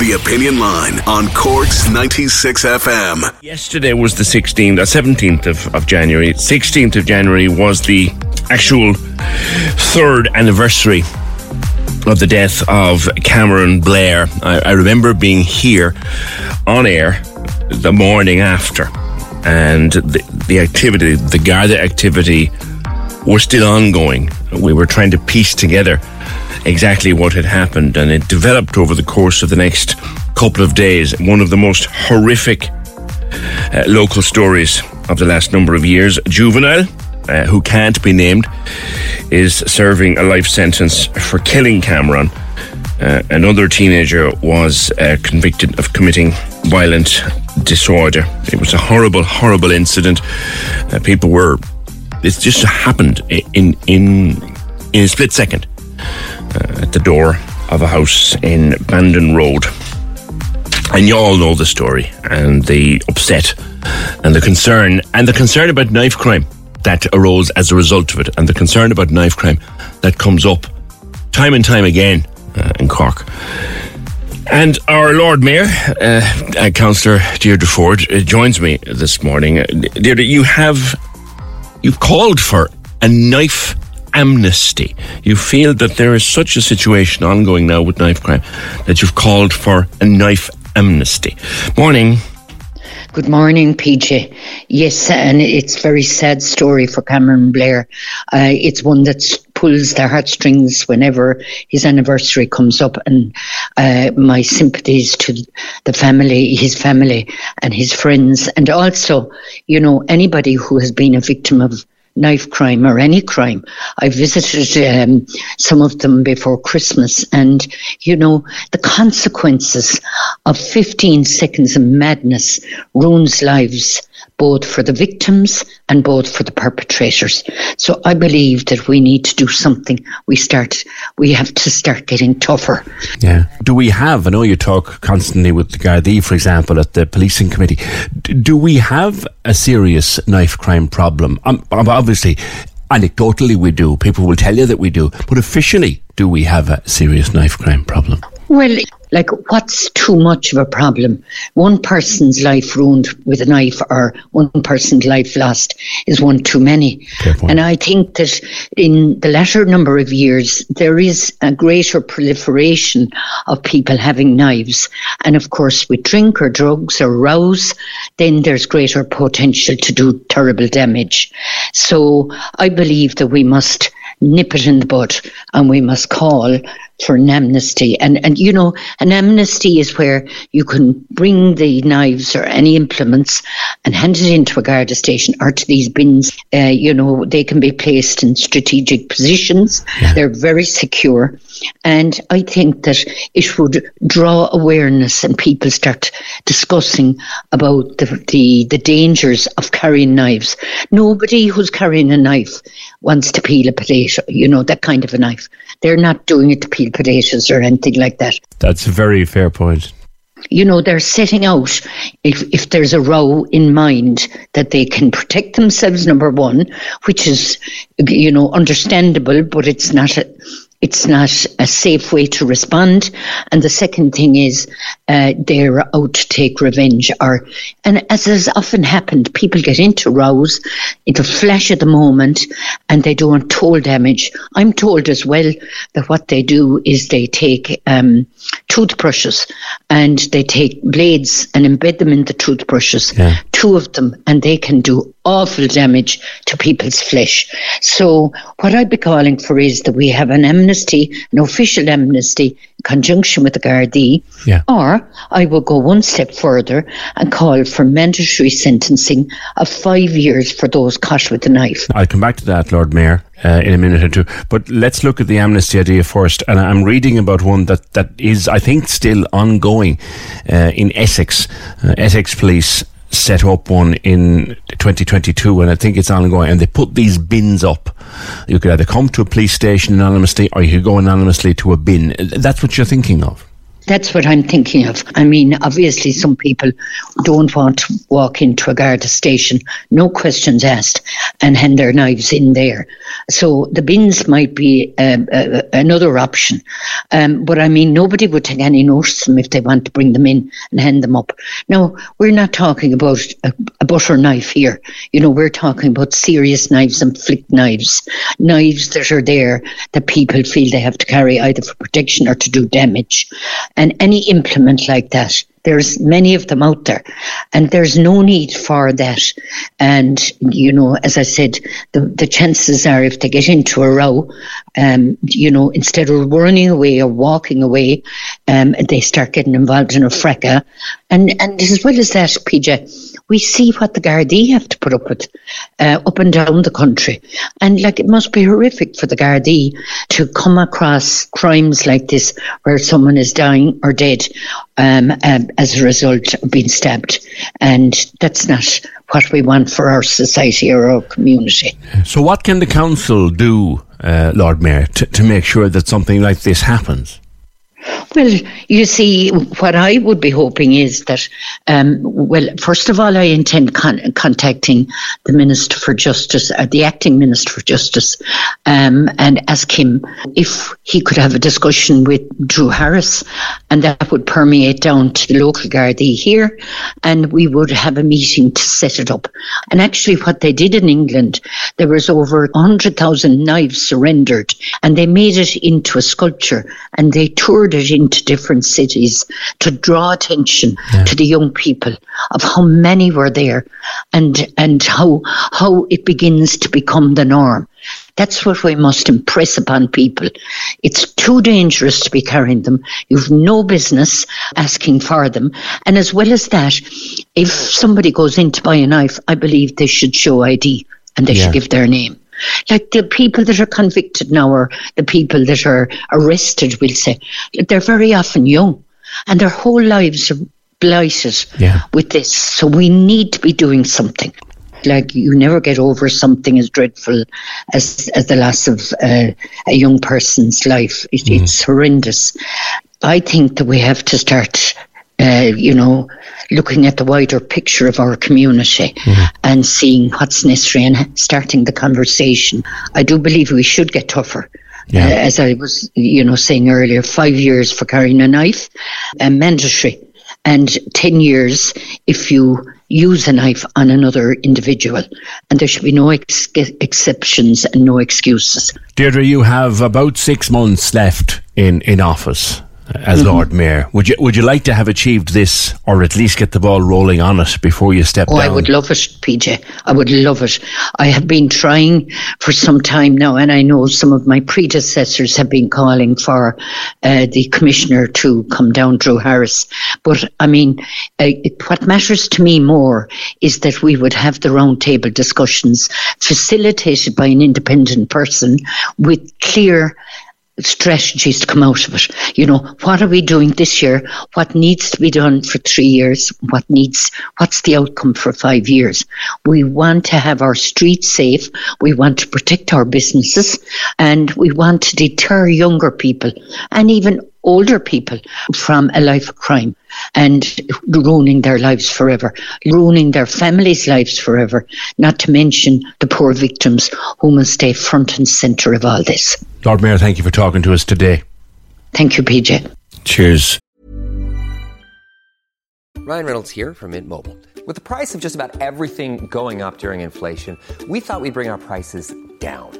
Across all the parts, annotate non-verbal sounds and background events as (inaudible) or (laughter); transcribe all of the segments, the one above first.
The Opinion Line on Cork's 96 FM. Yesterday was the 16th, uh, 17th of, of January. 16th of January was the actual third anniversary of the death of Cameron Blair. I, I remember being here on air the morning after, and the, the activity, the Garda activity, was still ongoing. We were trying to piece together exactly what had happened, and it developed over the course of the next couple of days. One of the most horrific uh, local stories of the last number of years. Juvenile, uh, who can't be named, is serving a life sentence for killing Cameron. Uh, another teenager was uh, convicted of committing violent disorder. It was a horrible, horrible incident. Uh, people were. It just happened in in in a split second uh, at the door of a house in Bandon Road. And you all know the story and the upset and the concern and the concern about knife crime that arose as a result of it and the concern about knife crime that comes up time and time again uh, in Cork. And our Lord Mayor, uh, uh, Councillor Deirdre Forde, uh, joins me this morning. Uh, Deirdre, you have you've called for a knife amnesty. You feel that there is such a situation ongoing now with knife crime that you've called for a knife amnesty. Morning. Good morning, PJ. Yes, and it's a very sad story for Cameron Blair. Uh, it's one that pulls the heartstrings whenever his anniversary comes up, and uh, my sympathies to the family, his family, and his friends, and also, you know, anybody who has been a victim of knife crime or any crime. I visited um, some of them before Christmas, and you know, the consequences of 15 seconds of madness ruins lives both for the victims and both for the perpetrators. So I believe that we need to do something. We start, we have to start getting tougher. Yeah. Do we have, I know you talk constantly with the Gardaí, for example, at the policing committee. Do we have a serious knife crime problem? Um, obviously, anecdotally we do. People will tell you that we do. But officially, do we have a serious knife crime problem? Well, like, what's too much of a problem? One person's life ruined with a knife or one person's life lost is one too many. And I think that in the latter number of years, there is a greater proliferation of people having knives. And of course, with drink or drugs or rows, then there's greater potential to do terrible damage. So I believe that we must nip it in the bud and we must call for an amnesty. And, and you know, an amnesty is where you can bring the knives or any implements and hand it into a Garda station or to these bins. Uh, you know, they can be placed in strategic positions. Yeah. They're very secure. And I think that it would draw awareness and people start discussing about the, the, the dangers of carrying knives. Nobody who's carrying a knife wants to peel a potato, you know, that kind of a knife. They're not doing it to peel potatoes or anything like that. That's a very fair point. You know, they're setting out if, if there's a row in mind that they can protect themselves, number one, which is, you know, understandable, but it's not a, it's not a safe way to respond. And the second thing is uh, they're out to take revenge. Or, and as has often happened, people get into rows, into flash at the moment, and they do untold damage. I'm told as well that what they do is they take um, toothbrushes and they take blades and embed them in the toothbrushes, yeah. two of them, and they can do awful damage to people's flesh. So what I'd be calling for is that we have an amnesty amnesty, an official amnesty, in conjunction with the Gardaí, Yeah. or I will go one step further and call for mandatory sentencing of five years for those caught with a knife. I'll come back to that, Lord Mayor, uh, in a minute or two. But let's look at the amnesty idea first. And I'm reading about one that, that is, I think, still ongoing uh, in Essex. Uh, Essex Police set up one in 2022, and I think it's ongoing. And they put these bins up. You could either come to a police station anonymously, or you could go anonymously to a bin. That's what you're thinking of. That's what I'm thinking of. I mean, obviously, some people don't want to walk into a Garda station, no questions asked, and hand their knives in there. So the bins might be um, uh, another option. Um, but I mean, nobody would take any notice of them if they want to bring them in and hand them up. Now, we're not talking about a, a butter knife here. You know, we're talking about serious knives and flick knives, knives that are there that people feel they have to carry either for protection or to do damage. And any implement like that, there's many of them out there, and there's no need for that. And you know, as I said, the the chances are if they get into a row, um, you know, instead of running away or walking away, um, they start getting involved in a fracas. And and as well as that, PJ, we see what the Gardaí have to put up with uh, up and down the country. And like it must be horrific for the Gardaí to come across crimes like this where someone is dying or dead um, um, as a result of being stabbed. And that's not what we want for our society or our community. So, what can the council do, uh, Lord Mayor, to, to make sure that something like this happens? Well, you see, what I would be hoping is that, um, well, first of all, I intend con- contacting the Minister for Justice, or the acting Minister for Justice, um, and ask him if he could have a discussion with Drew Harris, and that would permeate down to the local Gardaí here, and we would have a meeting to set it up. And actually, what they did in England, there was over 100,000 knives surrendered, and they made it into a sculpture, and they toured it into different cities to draw attention to the young people of how many were there and and how how it begins to become the norm. That's what we must impress upon people. It's too dangerous to be carrying them. You've no business asking for them. And as well as that, if somebody goes in to buy a knife, I believe they should show ID and they Yeah. should give their name. Like the people that are convicted now or the people that are arrested, we'll say, they're very often young and their whole lives are blighted Yeah. with this. So we need to be doing something. Like you never get over something as dreadful as as the loss of uh, a young person's life. It, It's horrendous. I think that we have to start, uh, you know, looking at the wider picture of our community and seeing what's necessary and starting the conversation. I do believe we should get tougher. Yeah. Uh, as I was, you know, saying earlier, five years for carrying a knife, uh, mandatory, and ten years if you use a knife on another individual, and there should be no ex- exceptions and no excuses. Deirdre, you have about six months left in, in office as Lord Mayor. Would you would you like to have achieved this, or at least get the ball rolling on it before you step Oh, down? I would love it, PJ. I would love it. I have been trying for some time now, and I know some of my predecessors have been calling for uh, the commissioner to come down, Drew Harris. But I mean, uh, what matters to me more is that we would have the roundtable discussions facilitated by an independent person with clear strategies to come out of it. You know, what are we doing this year? What needs to be done for three years? What needs, what's the outcome for five years? We want to have our streets safe. We want to protect our businesses and we want to deter younger people and even older people from a life of crime and ruining their lives forever, ruining their families' lives forever, not to mention the poor victims who must stay front and centre of all this. Lord Mayor, thank you for talking to us today. Thank you, PJ. Cheers. Ryan Reynolds here from Mint Mobile. With the price of just about everything going up during inflation, we thought we'd bring our prices down.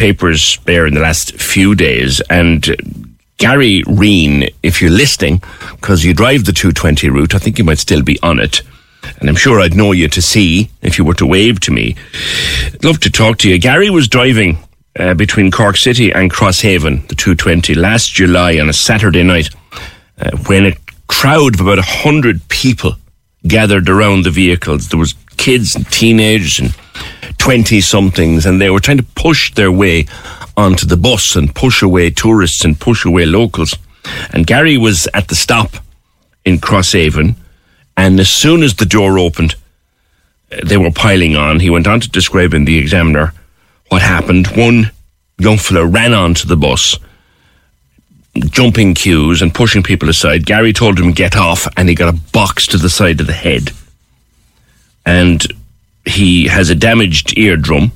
papers there in the last few days, and uh, Gary Reen, if you're listening, because you drive the 220 route, I think you might still be on it. And I'm sure I'd know you to see if you were to wave to me. I'd love to talk to you. Gary was driving uh, between Cork City and Crosshaven, the 220, last July on a Saturday night, uh, when a crowd of about 100 people gathered around the vehicles. There was kids and teenagers and 20 somethings, and they were trying to push their way onto the bus and push away tourists and push away locals. And Gary was at the stop in Crosshaven, and as soon as the door opened, uh, they were piling on. He went on to describe in the Examiner what happened. One young fella ran onto the bus, jumping queues and pushing people aside. Gary told him get off, and he got a box to the side of the head. And he has a damaged eardrum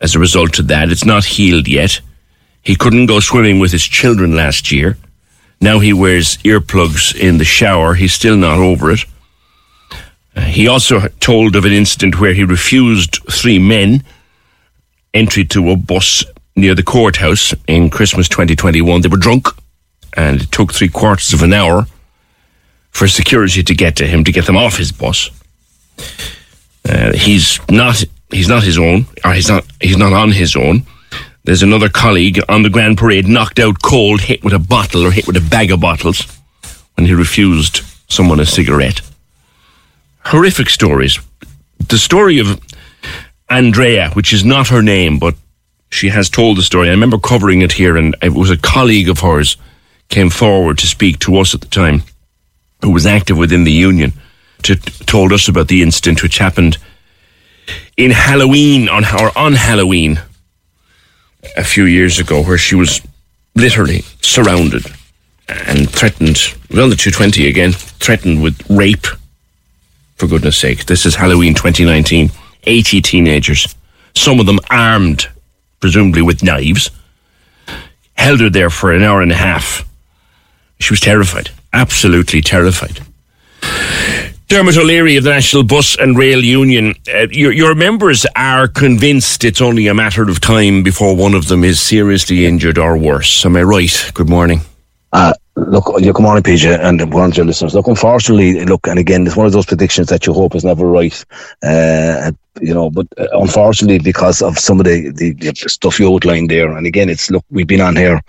as a result of that. It's not healed yet. He couldn't go swimming with his children last year. Now he wears earplugs in the shower. He's still not over it. Uh, he also told of an incident where he refused three men entry to a bus near the courthouse in Christmas 2021. They were drunk, and it took three quarters of an hour for security to get to him to get them off his bus. Uh, he's not he's not his own, or he's not he's not on his own. There's another colleague on the Grand Parade knocked out cold, hit with a bottle or hit with a bag of bottles when he refused someone a cigarette. Horrific stories. The story of Andrea, which is not her name, but she has told the story. I remember covering it here, and it was a colleague of hers came forward to speak to us at the time, who was active within the union, to told us about the incident which happened in Halloween on or on Halloween a few years ago, where she was literally surrounded and threatened. Well, the 220 again, threatened with rape. For goodness sake, this is Halloween 2019. 80 teenagers, some of them armed, presumably with knives, held her there for an hour and a half. She was terrified, absolutely terrified. Dermot O'Leary of the National Bus and Rail Union, uh, your, your members are convinced it's only a matter of time before one of them is seriously injured or worse. Am I right? Good morning. Uh, look, good morning, PJ, and good morning to your listeners. Look, unfortunately, look, and again, it's one of those predictions that you hope is never right. Uh, you know, but uh, unfortunately, because of some of the, the, the stuff you outlined there, and again, it's look, we've been on here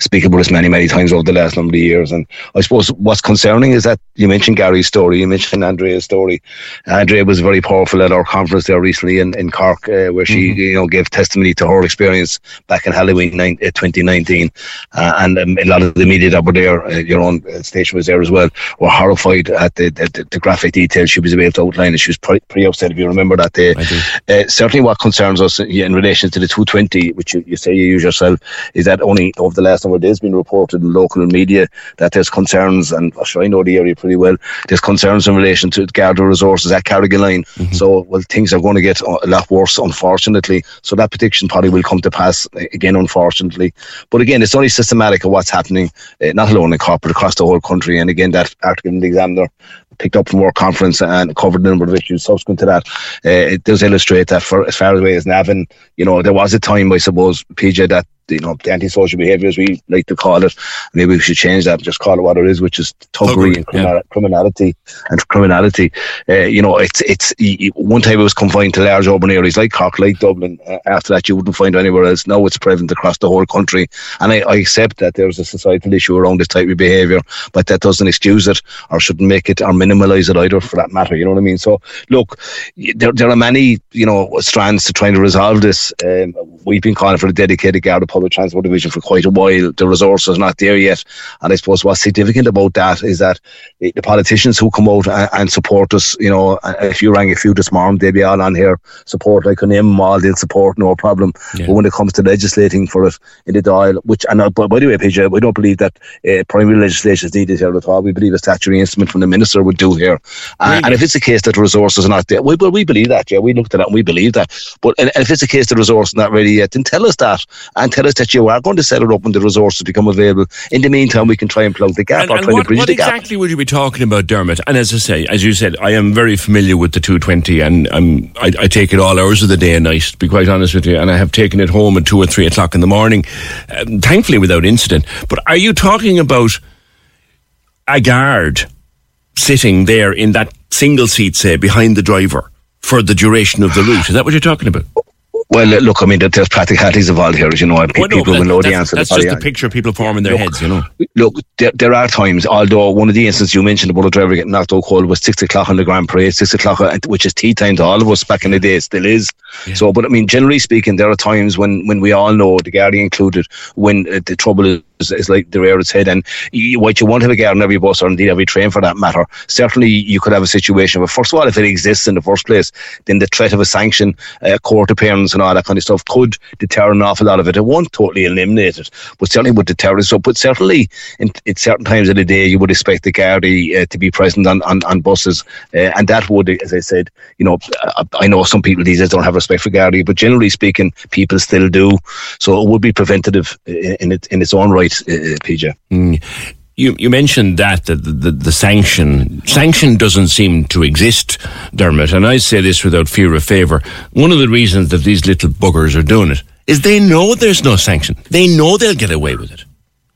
speaking about this many, many times over the last number of years, and I suppose what's concerning is that you mentioned Gary's story, you mentioned Andrea's story. Andrea was very powerful at our conference there recently in, in Cork, uh, where she, Mm-hmm. you know, gave testimony to her experience back in Halloween nine, uh, 2019, uh, and um, a lot of the media that were there, uh, your own uh, station was there as well, were horrified at the, the, the graphic detail she was able to outline, and she was pretty, pretty upset if you remember that day Uh, certainly, what concerns us in relation to the 220, which you, you, say you use yourself, is that only over the last number of days been reported in local media that there's concerns, and sure I know the area pretty well. There's concerns in relation to Garda resources at Carrigaline. Mm-hmm. So, well, things are going to get a lot worse, unfortunately. So that prediction probably will come to pass again, unfortunately. But again, it's only systematic of what's happening, uh, not alone in but across the whole country. And again, that article in the Examiner picked up from our conference and covered a number of issues subsequent to that. Uh, it does illustrate that for as far away as Navan, you know, there was a time, I suppose, PJ, that you know, the antisocial behaviours we like to call it. Maybe we should change that and just call it what it is, which is thuggery and criminal, yeah. criminality and criminality. Uh, you know, it's it's one time it was confined to large urban areas like Cork, like Dublin. Uh, after that, you wouldn't find anywhere else. Now it's prevalent across the whole country, and I, I accept that there's a societal issue around this type of behaviour, but that doesn't excuse it or shouldn't make it or minimalise it either, for that matter. You know what I mean? So, look, there there are many you know strands to trying to resolve this. Um, we've been calling for a dedicated Garda public transport division for quite a while. The resources are not there yet, and I suppose what's significant about that is that the politicians who come out and, support us, you know, if you rang a few this morning, they'd be all on here support. I can name them all; they'll support, no problem. Yeah. But when it comes to legislating for it in the Dáil, which and uh, by the way, PJ, we don't believe that uh, primary legislation is needed here at all. We believe a statutory instrument from the minister would do here. Uh, really? And if it's a case that the resources are not there, we, well, we believe that. Yeah, we looked at that and we believe that. But and if it's a case the resources are not ready yet, then tell us that and tell us that you are going to set it up when the resources become available. In the meantime, we can try and plug the gap and, or and try what, to bridge what the gap. exactly would you be talking about, Dermot? And as I say, as you said, I am very familiar with the 220 and I'm, I, I take it all hours of the day and night, to be quite honest with you. And I have taken it home at two or three o'clock in the morning, um, thankfully without incident. But are you talking about a guard sitting there in that single seat, say, behind the driver for the duration of the route? Is that what you're talking about? Well, look, I mean, there's practicalities involved here, as you know. Well, no, people will know the answer. That's just a picture people form in their look, heads, you know. Look, there, there, are times, although one of the instances you mentioned about a driver getting knocked out cold was six o'clock on the Grand Parade, six o'clock, uh, which is tea time to all of us back in the day, still is. Yeah. So, but I mean, generally speaking, there are times when, when we all know, the Gardaí included, when uh, the trouble is is, is like the rear its head. And you, what you want to have a guard on every bus or indeed every train for that matter, certainly you could have a situation where, first of all, if it exists in the first place, then the threat of a sanction, uh, court appearance, and all that kind of stuff could deter an awful lot of it. It won't totally eliminate it, but certainly would deter it. So, but certainly in, in certain times of the day, you would expect the Gardaí uh, to be present on, on, on buses. Uh, and that would, as I said, you know, I, I know some people these days don't have respect for Gardaí, but generally speaking, people still do. So it would be preventative in, in, it, in its own right right, uh, uh PJ. Mm. You, you mentioned that the, the, the sanction sanction doesn't seem to exist, Dermot, and I say this without fear of favour. One of the reasons that these little buggers are doing it is they know there's no sanction. They know they'll get away with it.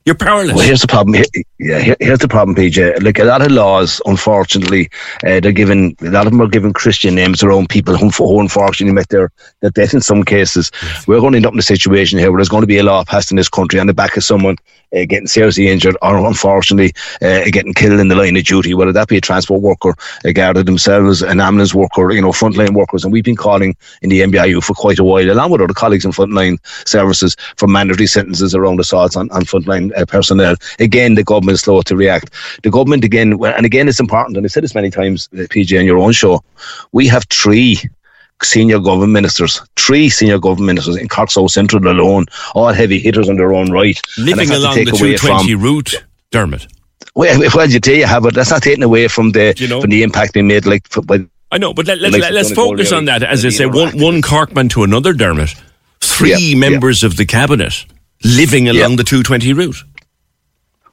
You're powerless. Well, here's the problem. Yeah, here's the problem, PJ. Like a lot of laws, unfortunately, uh, they're given a lot of them are given Christian names their own people who, who unfortunately met their, their death in some cases. Yes. We're going to end up in a situation here where there's going to be a law passed in this country on the back of someone uh, getting seriously injured or unfortunately uh, getting killed in the line of duty, whether that be a transport worker, a guard themselves, an ambulance worker, you know, frontline workers. And we've been calling in the NBRU for quite a while, along with other colleagues in frontline services, for mandatory sentences around assaults on, on frontline uh, personnel. Again, the government is slow to react. The government, again, and again, it's important, and I've said this many times, uh, PJ, on your own show, we have three senior government ministers, three senior government ministers in Cork South Central alone, all heavy hitters on their own right. Living along the 220 route, Dermot. Well, (laughs) well, you do, you have it. That's not taken away from the you know? from the impact being made. Like, by, I know, but let, us let, let's focus on that. As I say, one one Corkman to another, Dermot. Three members of the cabinet living along the 220 route.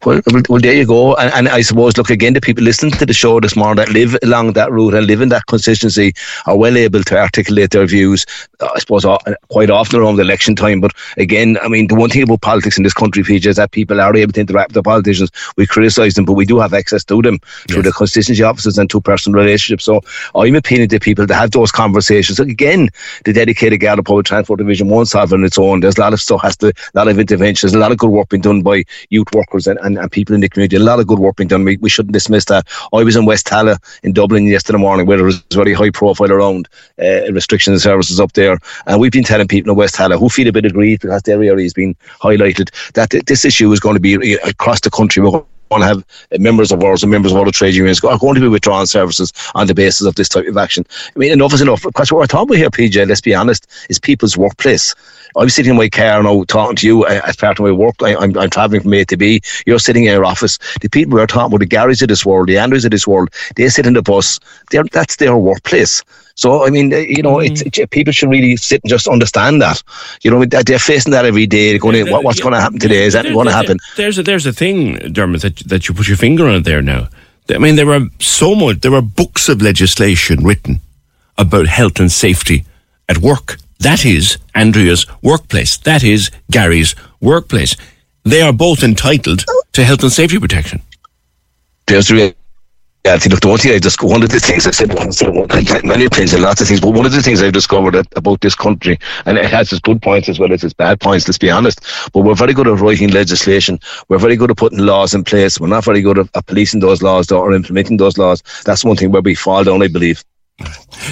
Well, well, there you go. And, and, I suppose, look, again, the people listening to the show this morning that live along that route and live in that constituency are well able to articulate their views, uh, I suppose, quite often around election time. But again, I mean, the one thing about politics in this country, PJ, is that people are able to interact with the politicians. We criticise them, but we do have access to them through the constituency offices and through personal relationships. So I'm appealing to people to have those conversations. So again, the dedicated Garda Public Transport Division won't solve on its own. There's a lot of stuff, has to, a lot of interventions, a lot of good work being done by youth workers and, and and, and people in the community. A lot of good work being done. We, we shouldn't dismiss that. I was in West Tallaght in Dublin yesterday morning where there was very high profile around uh, restrictions and services up there. And we've been telling people in West Tallaght who feel a bit aggrieved because their area has been highlighted that th- this issue is going to be uh, across the country. We're to have members of ours and members of other trade unions are going to be withdrawing services on the basis of this type of action. I mean, enough is enough. Because what we're talking about here, PJ, let's be honest, is people's workplace. I'm sitting in my car now talking to you uh, as part of my work. I, am I'm, I'm traveling from A to B. You're sitting in your office. The people we're talking about, the Garys of this world, the Andrews of this world, they sit in the bus. They're, that's their workplace. So, I mean, you know, mm. it's, people should really sit and just understand that. You know, they're facing that every day. They're going, what, what's going to happen today? Is that going to happen? There's a, there's a thing, Dermot, that, that you put your finger on there now. I mean, there are so much, there are books of legislation written about health and safety at work. That is Andrea's workplace. That is Gary's workplace. They are both entitled to health and safety protection. There's really yeah, see, look, the one thing I just one of the things I said once, many opinions and lots of things, but one of the things I've discovered about this country, and it has its good points as well as its bad points, let's be honest, but we're very good at writing legislation. We're very good at putting laws in place. We're not very good at, at policing those laws or implementing those laws. That's one thing where we fall down, I believe.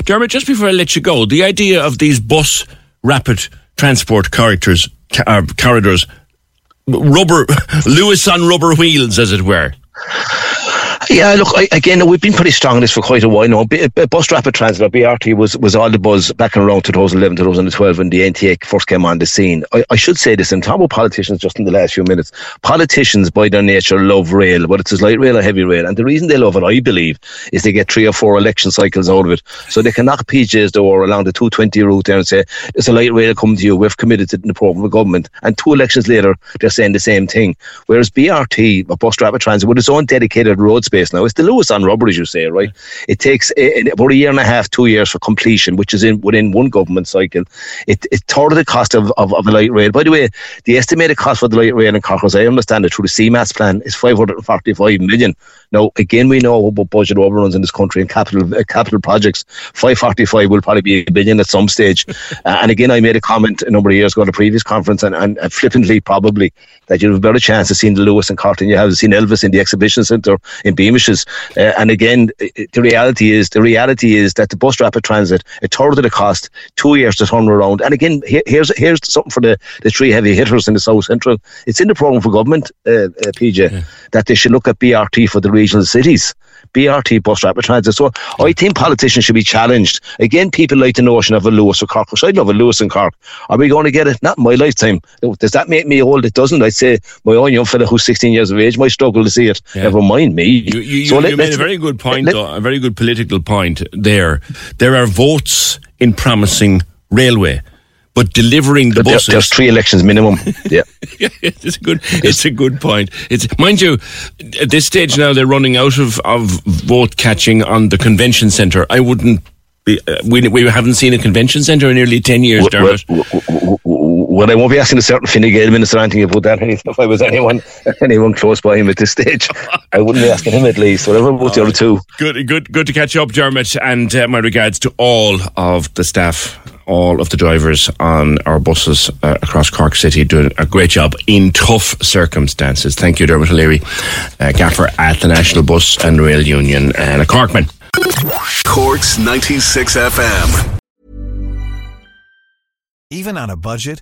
Dermot, just before I let you go, the idea of these bus rapid transport corridors, uh, corridors, rubber, (laughs) Luas on rubber wheels, as it were. Yeah, look, I, again, we've been pretty strong on this for quite a while now. B- uh, bus rapid transit, or BRT, was, was all the buzz back in around 2011, 2012 when the NTA first came on the scene. I, I should say this, and talk about politicians just in the last few minutes. Politicians, by their nature, love rail, whether it's light rail or heavy rail. And the reason they love it, I believe, is they get three or four election cycles out of it. So they can knock PJ's door along the 220 route there and say, it's a light rail coming to you, we've committed to the program of government. And two elections later, they're saying the same thing. Whereas BRT, or bus rapid transit, with its own dedicated road space, space now. It's the Luas on rubber, as you say, right? It takes about a year and a half, two years for completion, which is in within one government cycle. It, it's third of the cost of, of, of the light rail. By the way, the estimated cost for the light rail in Cork, as I understand it, through the CMATS plan, is 545 million. Now, again, we know about budget overruns in this country and capital uh, capital projects. 545 will probably be a billion at some stage. (laughs) uh, and again, I made a comment a number of years ago at a previous conference, and, and, and flippantly probably, that you have a better chance of seeing the Luas and Carton. You have seen Elvis in the exhibition centre in Beamishes. Uh, and again, the reality is the reality is that the bus rapid transit, a third of the cost, two years to turn around. And again, here, here's here's something for the, the three heavy hitters in the South Central. It's in the programme for government, uh, uh, PJ, yeah. that they should look at BRT for the regional cities. BRT bus rapid transit. So I think politicians should be challenged. Again, people like the notion of a Luas or Cork, which I'd love a Luas and Cork. Are we going to get it? Not in my lifetime. Does that make me old? It doesn't. I'd say my own young fella who's 16 years of age might struggle to see it. Yeah. Never mind me. You, you, so you, let, you made a very good point, let, though, a very good political point there. There are votes in promising railway but delivering the buses. There's three elections minimum. Yeah, (laughs) yeah it's a good. It's a good point. It's mind you, at this stage now they're running out of of vote catching on the convention centre. I wouldn't. Be, uh, we we haven't seen a convention centre in nearly ten years, Dermot. Well, well, well, I won't be asking a certain Fine Gael minister or anything about that. (laughs) If I was anyone (laughs) anyone close by him at this stage, (laughs) I wouldn't be asking him at least. Whatever about the other two. Good, good, good to catch up, Dermot, and uh, my regards to all of the staff all of the drivers on our buses uh, across Cork City doing a great job in tough circumstances. Thank you, Dermot O'Leary, uh, gaffer at the National Bus and Rail Union and a Corkman. Cork's 96 FM. Even on a budget,